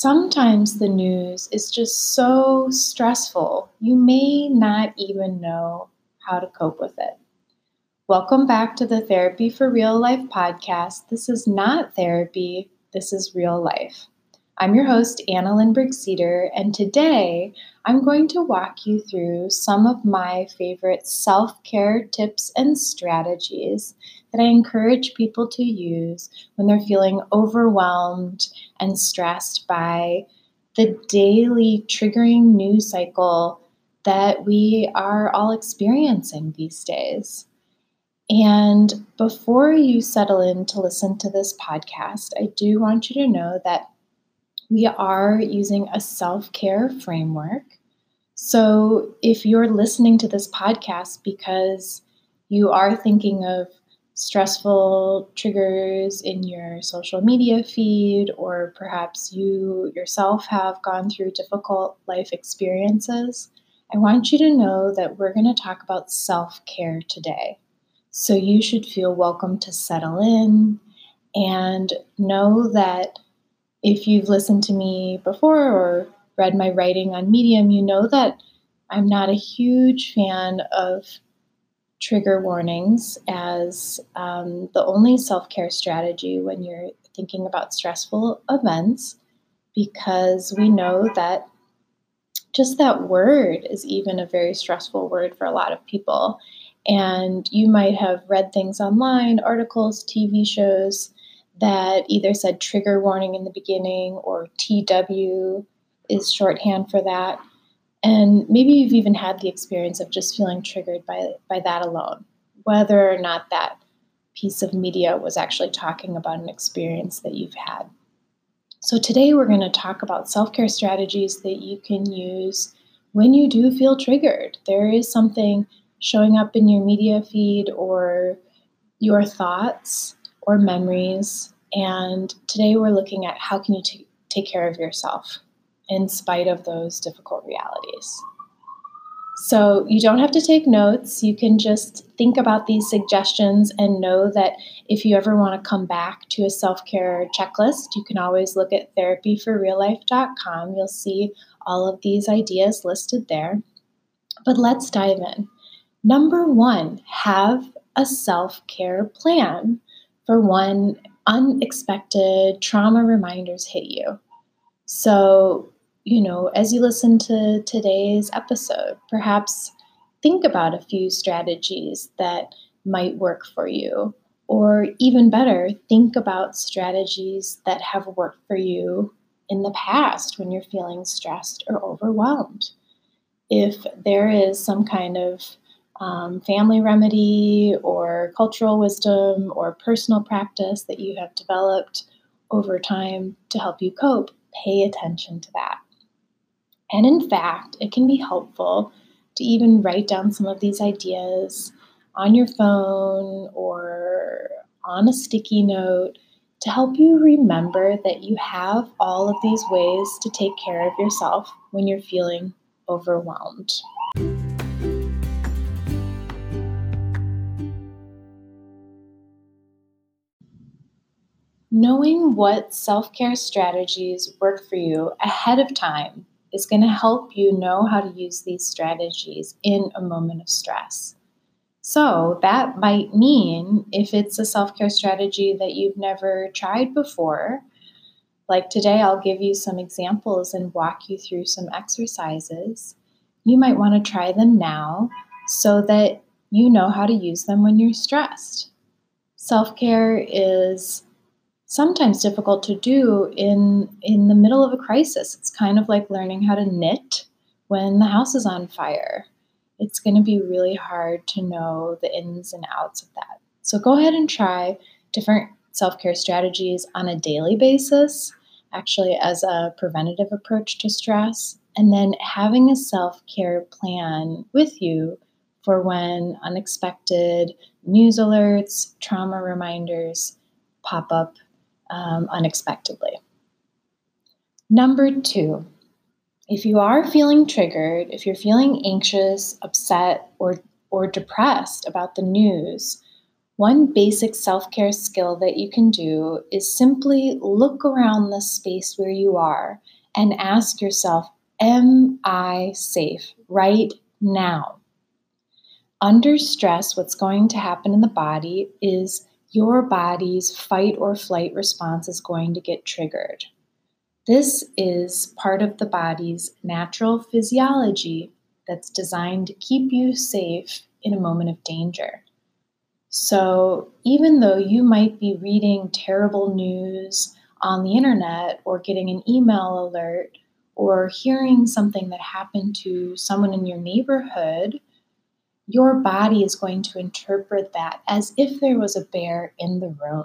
Sometimes the news is just so stressful, you may not even know how to cope with it. Welcome back to the Therapy for Real Life podcast. This is not therapy, this is real life. I'm your host, Anna Lindberg Cedar, and today I'm going to walk you through some of my favorite self care tips and strategies that I encourage people to use when they're feeling overwhelmed and stressed by the daily triggering news cycle that we are all experiencing these days. And before you settle in to listen to this podcast, I do want you to know that we are using a self care framework. So if you're listening to this podcast because you are thinking of stressful triggers in your social media feed, or perhaps you yourself have gone through difficult life experiences, I want you to know that we're going to talk about self care today. So you should feel welcome to settle in and know that if you've listened to me before or read my writing on Medium, you know that I'm not a huge fan of trigger warnings as um, the only self care strategy when you're thinking about stressful events, because we know that just that word is even a very stressful word for a lot of people. And you might have read things online, articles, TV shows that either said trigger warning in the beginning or TW is shorthand for that. And maybe you've even had the experience of just feeling triggered by, by that alone, whether or not that piece of media was actually talking about an experience that you've had. So, today we're going to talk about self care strategies that you can use when you do feel triggered. There is something showing up in your media feed or your thoughts or memories. And today we're looking at how can you t- take care of yourself in spite of those difficult realities. So you don't have to take notes. You can just think about these suggestions and know that if you ever want to come back to a self care checklist, you can always look at therapyforreallife.com. You'll see all of these ideas listed there. But let's dive in. Number one, have a self care plan for when unexpected trauma reminders hit you. So, you know, as you listen to today's episode, perhaps think about a few strategies that might work for you. Or even better, think about strategies that have worked for you in the past when you're feeling stressed or overwhelmed. If there is some kind of um, family remedy or cultural wisdom or personal practice that you have developed over time to help you cope, pay attention to that. And in fact, it can be helpful to even write down some of these ideas on your phone or on a sticky note to help you remember that you have all of these ways to take care of yourself when you're feeling overwhelmed. Knowing what self care strategies work for you ahead of time is going to help you know how to use these strategies in a moment of stress. So, that might mean if it's a self care strategy that you've never tried before, like today, I'll give you some examples and walk you through some exercises. You might want to try them now so that you know how to use them when you're stressed. Self care is sometimes difficult to do in in the middle of a crisis. It's kind of like learning how to knit when the house is on fire. It's going to be really hard to know the ins and outs of that. So go ahead and try different self-care strategies on a daily basis, actually as a preventative approach to stress, and then having a self-care plan with you for when unexpected news alerts, trauma reminders pop up um, unexpectedly. Number two, if you are feeling triggered, if you're feeling anxious, upset, or, or depressed about the news, One basic self care skill that you can do is simply look around the space where you are and ask yourself, Am I safe right now? Under stress, what's going to happen in the body is your body's fight or flight response is going to get triggered. This is part of the body's natural physiology that's designed to keep you safe in a moment of danger. So, even though you might be reading terrible news on the internet or getting an email alert or hearing something that happened to someone in your neighborhood, your body is going to interpret that as if there was a bear in the room.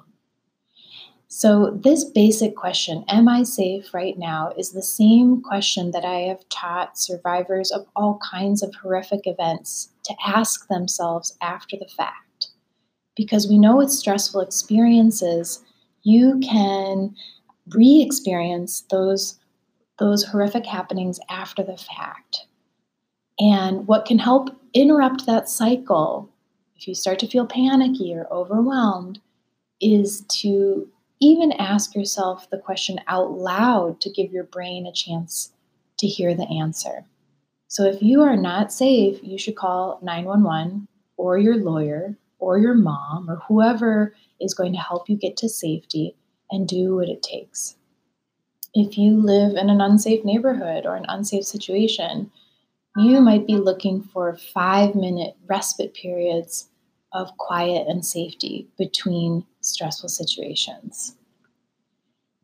So, this basic question, Am I safe right now? is the same question that I have taught survivors of all kinds of horrific events to ask themselves after the fact. Because we know with stressful experiences, you can re experience those, those horrific happenings after the fact. And what can help interrupt that cycle, if you start to feel panicky or overwhelmed, is to even ask yourself the question out loud to give your brain a chance to hear the answer. So if you are not safe, you should call 911 or your lawyer or your mom or whoever is going to help you get to safety and do what it takes. If you live in an unsafe neighborhood or an unsafe situation, you might be looking for five minute respite periods of quiet and safety between stressful situations.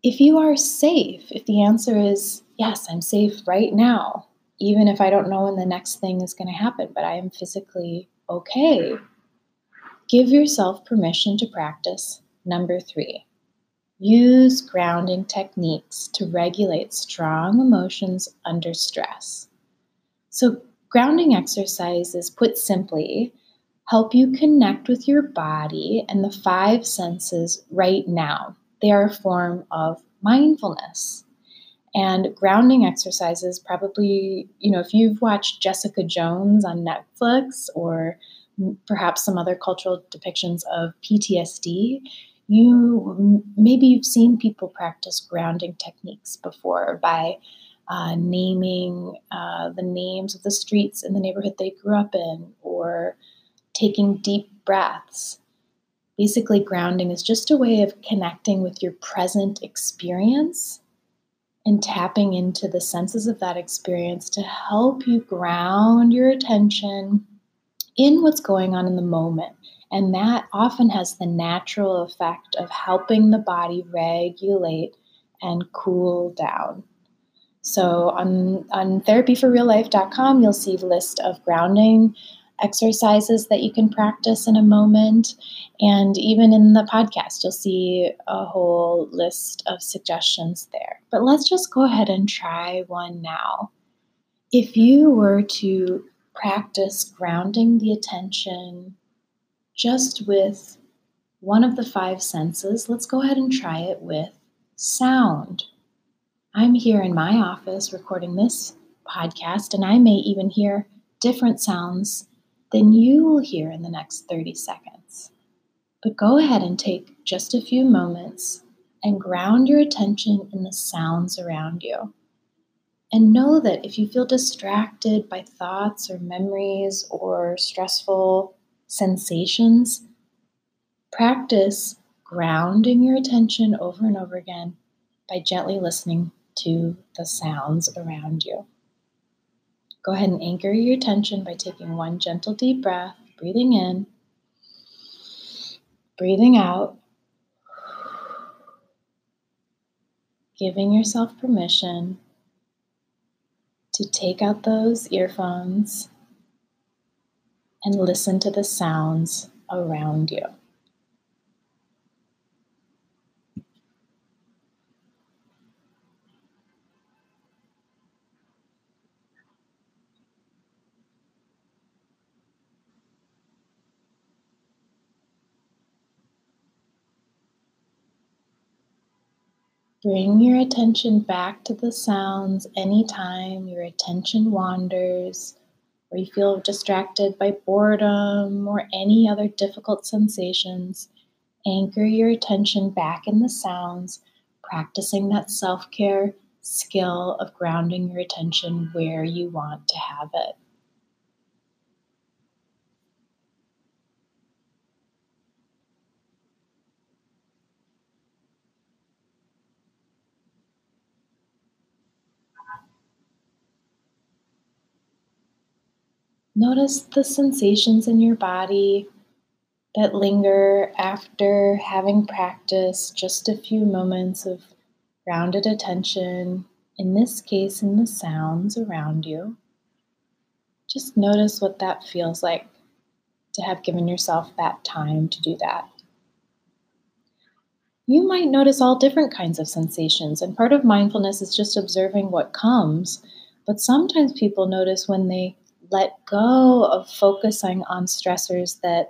If you are safe, if the answer is yes, I'm safe right now, even if I don't know when the next thing is going to happen, but I am physically okay, give yourself permission to practice. Number three, use grounding techniques to regulate strong emotions under stress. So, grounding exercises, put simply, help you connect with your body and the five senses right now. They are a form of mindfulness. And grounding exercises, probably, you know, if you've watched Jessica Jones on Netflix or perhaps some other cultural depictions of PTSD, you maybe you've seen people practice grounding techniques before by uh, naming uh, the names of the streets in the neighborhood they grew up in, or taking deep breaths. Basically, grounding is just a way of connecting with your present experience and tapping into the senses of that experience to help you ground your attention in what's going on in the moment. And that often has the natural effect of helping the body regulate and cool down. So on, on therapyforreallife.com, you'll see list of grounding exercises that you can practice in a moment. And even in the podcast, you'll see a whole list of suggestions there. But let's just go ahead and try one now. If you were to practice grounding the attention just with one of the five senses, let's go ahead and try it with sound. I'm here in my office recording this podcast, and I may even hear different sounds than you will hear in the next 30 seconds. But go ahead and take just a few moments and ground your attention in the sounds around you. And know that if you feel distracted by thoughts or memories or stressful sensations, practice grounding your attention over and over again by gently listening to the sounds around you. Go ahead and anchor your attention by taking one gentle deep breath, breathing in, breathing out, giving yourself permission to take out those earphones and listen to the sounds around you. Bring your attention back to the sounds anytime your attention wanders or you feel distracted by boredom or any other difficult sensations, anchor your attention back in the sounds, practicing that self care skill of grounding your attention where you want to have it. Notice the sensations in your body that linger after having practiced just a few moments of grounded attention, in this case, in the sounds around you. Just notice what that feels like to have given yourself that time to do that. You might notice all different kinds of sensations, and part of mindfulness is just observing what comes. But sometimes people notice when they let go of focusing on stressors that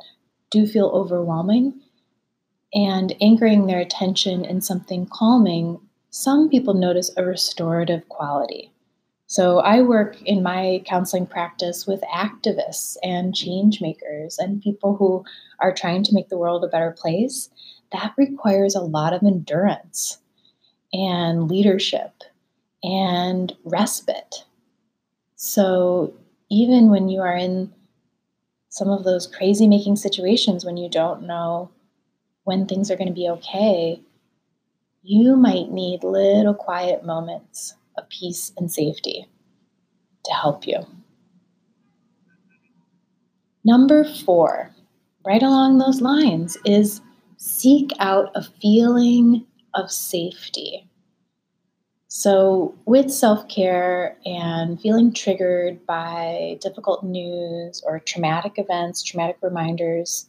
do feel overwhelming and anchoring their attention in something calming, some people notice a restorative quality. So, I work in my counseling practice with activists and change makers and people who are trying to make the world a better place. That requires a lot of endurance and leadership and respite. So, even when you are in some of those crazy making situations when you don't know when things are going to be okay, you might need little quiet moments of peace and safety to help you. Number four, right along those lines, is seek out a feeling of safety. So, with self care and feeling triggered by difficult news or traumatic events, traumatic reminders,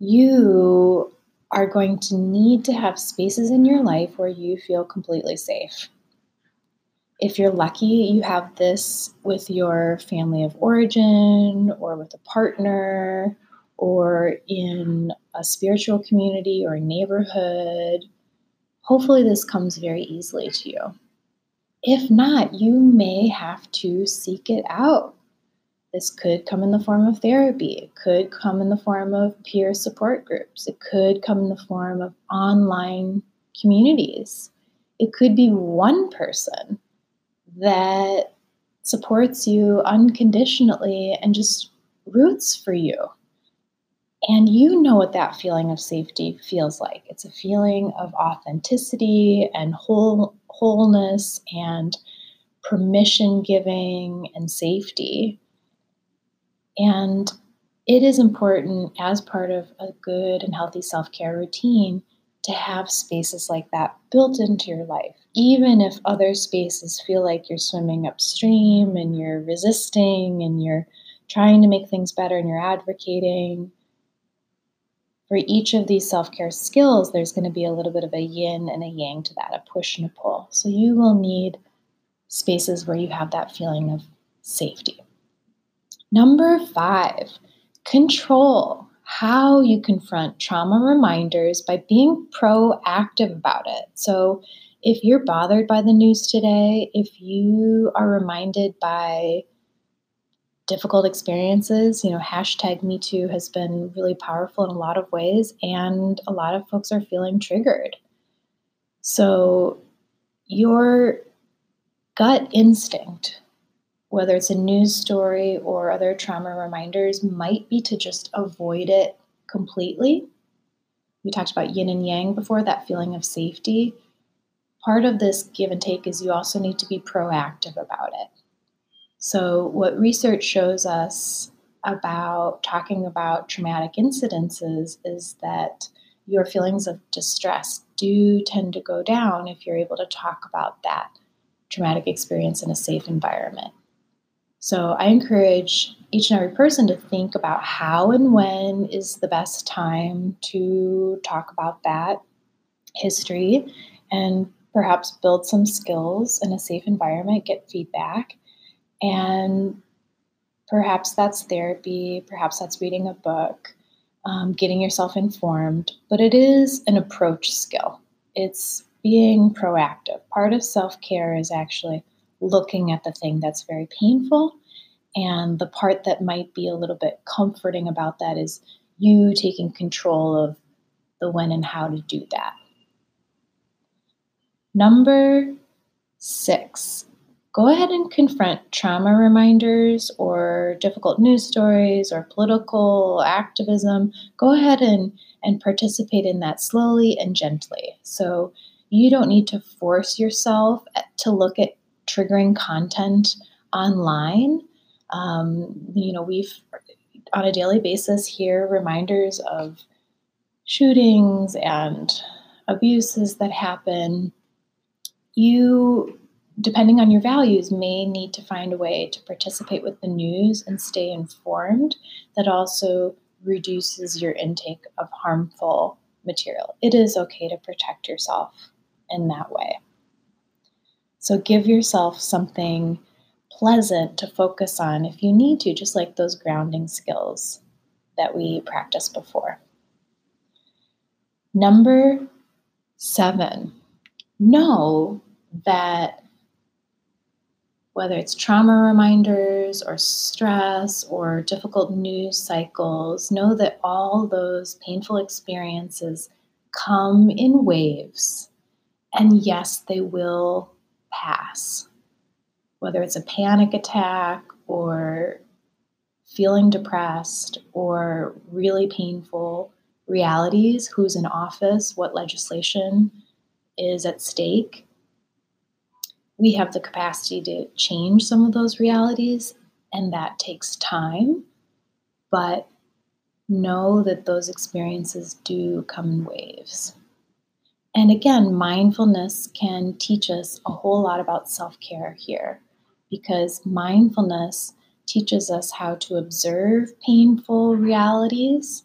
you are going to need to have spaces in your life where you feel completely safe. If you're lucky, you have this with your family of origin or with a partner or in a spiritual community or neighborhood Hopefully, this comes very easily to you. If not, you may have to seek it out. This could come in the form of therapy. It could come in the form of peer support groups. It could come in the form of online communities. It could be one person that supports you unconditionally and just roots for you. And you know what that feeling of safety feels like. It's a feeling of authenticity and whole, wholeness and permission giving and safety. And it is important as part of a good and healthy self care routine to have spaces like that built into your life. Even if other spaces feel like you're swimming upstream and you're resisting and you're trying to make things better and you're advocating for each of these self care skills, there's going to be a little bit of a yin and a yang to that, a push and a pull. So you will need spaces where you have that feeling of safety. Number five, control how you confront trauma reminders by being proactive about it. So if you're bothered by the news today, if you are reminded by difficult experiences. You know, hashtag Me Too has been really powerful in a lot of ways, and a lot of folks are feeling triggered. So, your gut instinct, whether it's a news story or other trauma reminders, might be to just avoid it completely. We talked about yin and yang before, that feeling of safety. Part of this give and take is you also need to be proactive about it. So, what research shows us about talking about traumatic incidences is that your feelings of distress do tend to go down if you're able to talk about that traumatic experience in a safe environment. So, I encourage each and every person to think about how and when is the best time to talk about that history and perhaps build some skills in a safe environment, get feedback, and perhaps that's therapy, perhaps that's reading a book, um, getting yourself informed, but it is an approach skill. It's being proactive. Part of self care is actually looking at the thing that's very painful And the part that might be a little bit comforting about that is you taking control of the when and how to do that. Number six, go ahead and confront trauma reminders or difficult news stories or political activism. Go ahead and, and participate in that slowly and gently. So you don't need to force yourself to look at triggering content online. Um, you know, we've on a daily basis hear reminders of shootings and abuses that happen. You depending on your values, may need to find a way to participate with the news and stay informed that also reduces your intake of harmful material. It is okay to protect yourself in that way. So give yourself something pleasant to focus on if you need to, just like those grounding skills that we practiced before. Number seven, know that whether it's trauma reminders or stress or difficult news cycles, know that all those painful experiences come in waves. And yes, they will pass. Whether it's a panic attack or feeling depressed or really painful realities who's in office, what legislation is at stake we have the capacity to change some of those realities, and that takes time. But know that those experiences do come in waves. And again, mindfulness can teach us a whole lot about self care here because mindfulness teaches us how to observe painful realities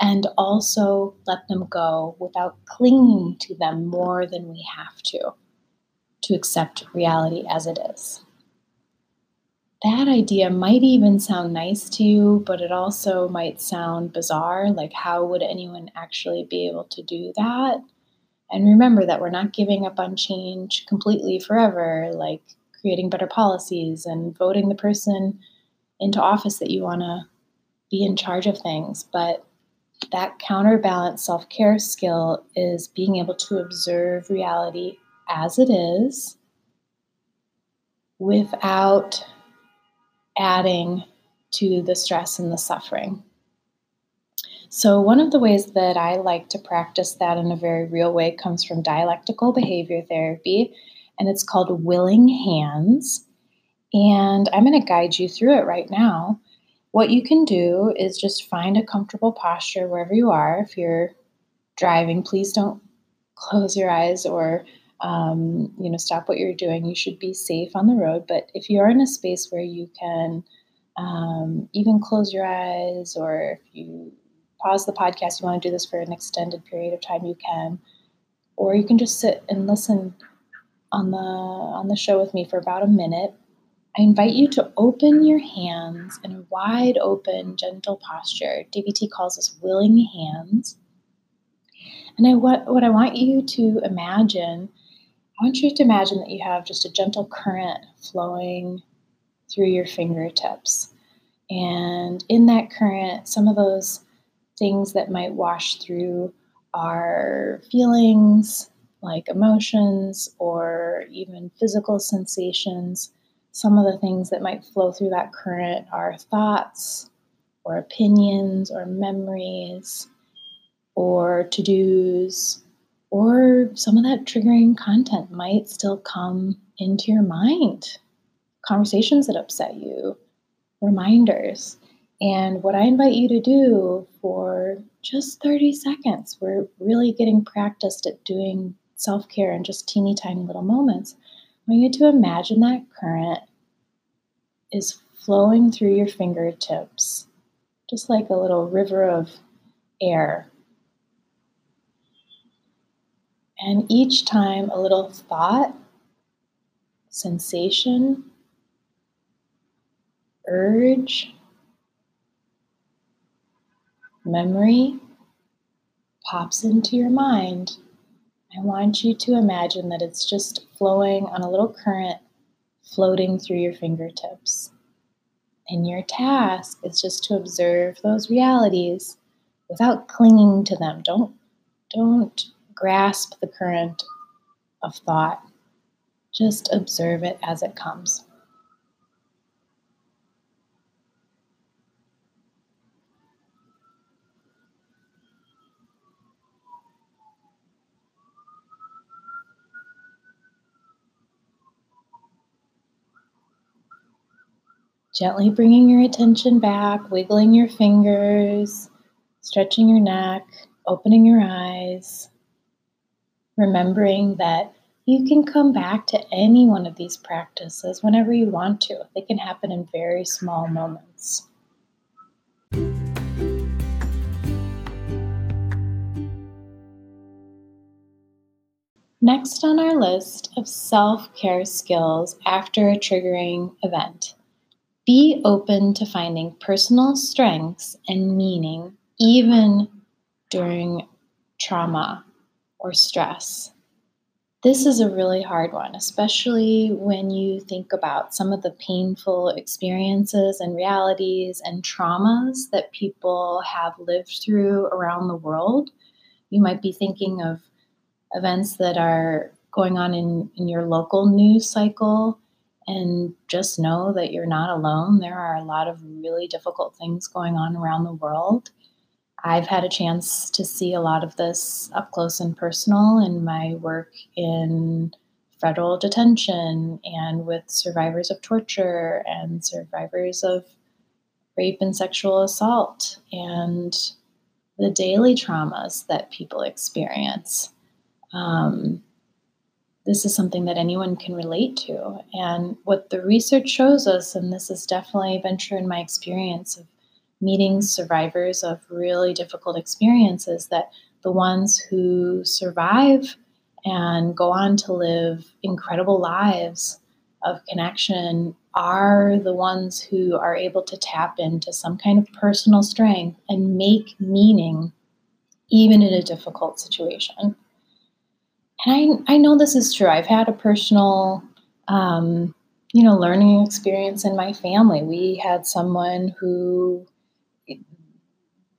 and also let them go without clinging to them more than we have to to accept reality as it is. That idea might even sound nice to you, but it also might sound bizarre. Like, how would anyone actually be able to do that? And remember that we're not giving up on change completely forever, like creating better policies and voting the person into office that you want to be in charge of things. But that counterbalance self care skill is being able to observe reality as it is without adding to the stress and the suffering. So, one of the ways that I like to practice that in a very real way comes from dialectical behavior therapy, and it's called willing hands. And I'm going to guide you through it right now. What you can do is just find a comfortable posture wherever you are. If you're driving, please don't close your eyes or um, you know, stop what you're doing. You should be safe on the road. But if you're in a space where you can um, even close your eyes, or if you pause the podcast, you want to do this for an extended period of time, you can. Or you can just sit and listen on the on the show with me for about a minute. I invite you to open your hands in a wide open, gentle posture. DBT calls this willing hands. And I, what, what I want you to imagine I want you to imagine that you have just a gentle current flowing through your fingertips. And in that current, some of those things that might wash through are feelings like emotions or even physical sensations. Some of the things that might flow through that current are thoughts or opinions or memories or to dos or some of that triggering content might still come into your mind. Conversations that upset you, reminders. And what I invite you to do for just 30 seconds, we're really getting practiced at doing self care in just teeny tiny little moments. I want you to imagine that current is flowing through your fingertips, just like a little river of air and each time a little thought, sensation, urge, memory pops into your mind, I want you to imagine that it's just flowing on a little current floating through your fingertips. And your task is just to observe those realities without clinging to them. Don't don't grasp the current of thought. Just observe it as it comes. Gently bringing your attention back, wiggling your fingers, stretching your neck, opening your eyes, remembering that you can come back to any one of these practices whenever you want to. They can happen in very small moments. Next on our list of self care skills after a triggering event be open to finding personal strengths and meaning even during trauma or stress. This is a really hard one, especially when you think about some of the painful experiences and realities and traumas that people have lived through around the world. You might be thinking of events that are going on in, in your local news cycle and just know that you're not alone. There are a lot of really difficult things going on around the world. I've had a chance to see a lot of this up close and personal in my work in federal detention and with survivors of torture and survivors of rape and sexual assault and the daily traumas that people experience. Um, this is something that anyone can relate to. And what the research shows us, and this is definitely been true in my experience of meeting survivors of really difficult experiences, that the ones who survive and go on to live incredible lives of connection are the ones who are able to tap into some kind of personal strength and make meaning even in a difficult situation and I, I know this is true. I've had a personal, um, you know, learning experience in my family. We had someone who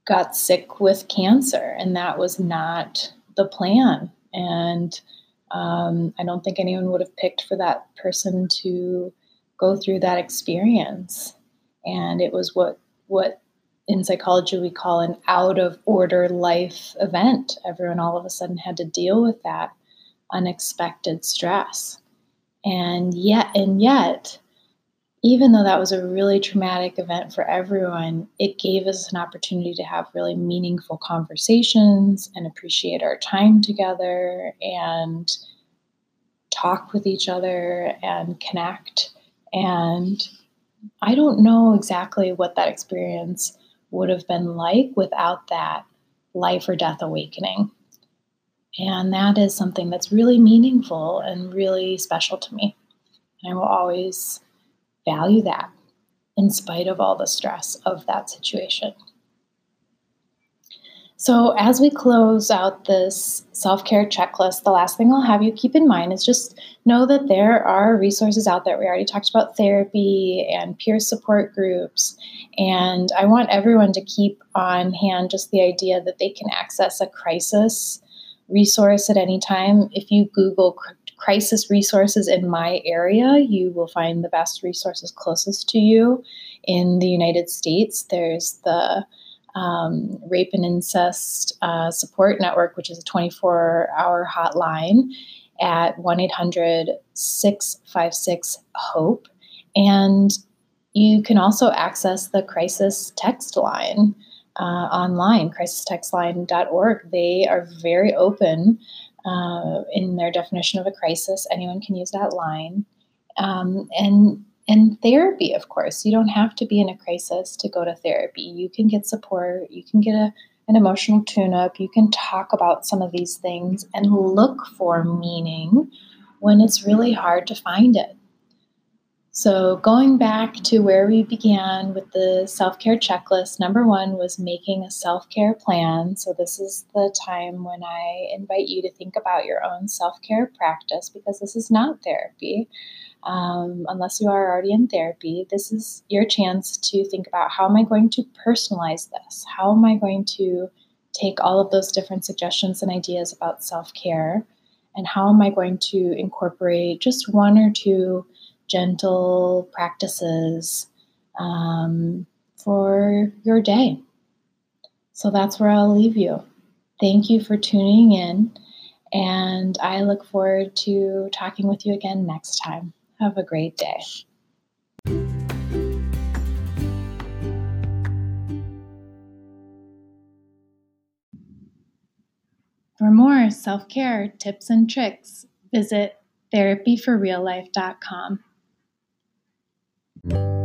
got sick with cancer, and that was not the plan. And um, I don't think anyone would have picked for that person to go through that experience. And it was what what in psychology we call an out of order life event. Everyone all of a sudden had to deal with that unexpected stress. And yet, and yet, even though that was a really traumatic event for everyone, it gave us an opportunity to have really meaningful conversations and appreciate our time together and talk with each other and connect. And I don't know exactly what that experience would have been like without that life or death awakening. And that is something that's really meaningful and really special to me. And I will always value that in spite of all the stress of that situation. So, as we close out this self care checklist, the last thing I'll have you keep in mind is just know that there are resources out there. We already talked about therapy and peer support groups. And I want everyone to keep on hand just the idea that they can access a crisis resource at any time. If you Google crisis resources in my area, you will find the best resources closest to you. In the United States, there's the um, Rape and Incest uh, Support Network, which is a 24 hour hotline at 1 800 656 HOPE. And you can also access the crisis text line uh, online, crisistextline.org. They are very open uh, in their definition of a crisis. Anyone can use that line. Um, and and therapy, of course, you don't have to be in a crisis to go to therapy. You can get support. You can get a, an emotional tune-up. You can talk about some of these things and look for meaning when it's really hard to find it. So, going back to where we began with the self care checklist, number one was making a self care plan. So, this is the time when I invite you to think about your own self care practice because this is not therapy. Um, unless you are already in therapy, this is your chance to think about how am I going to personalize this? How am I going to take all of those different suggestions and ideas about self care? And how am I going to incorporate just one or two gentle practices um, for your day? So that's where I'll leave you. Thank you for tuning in, and I look forward to talking with you again next time. Have a great day. For more self care tips and tricks, visit therapyforreallife.com. Thank you.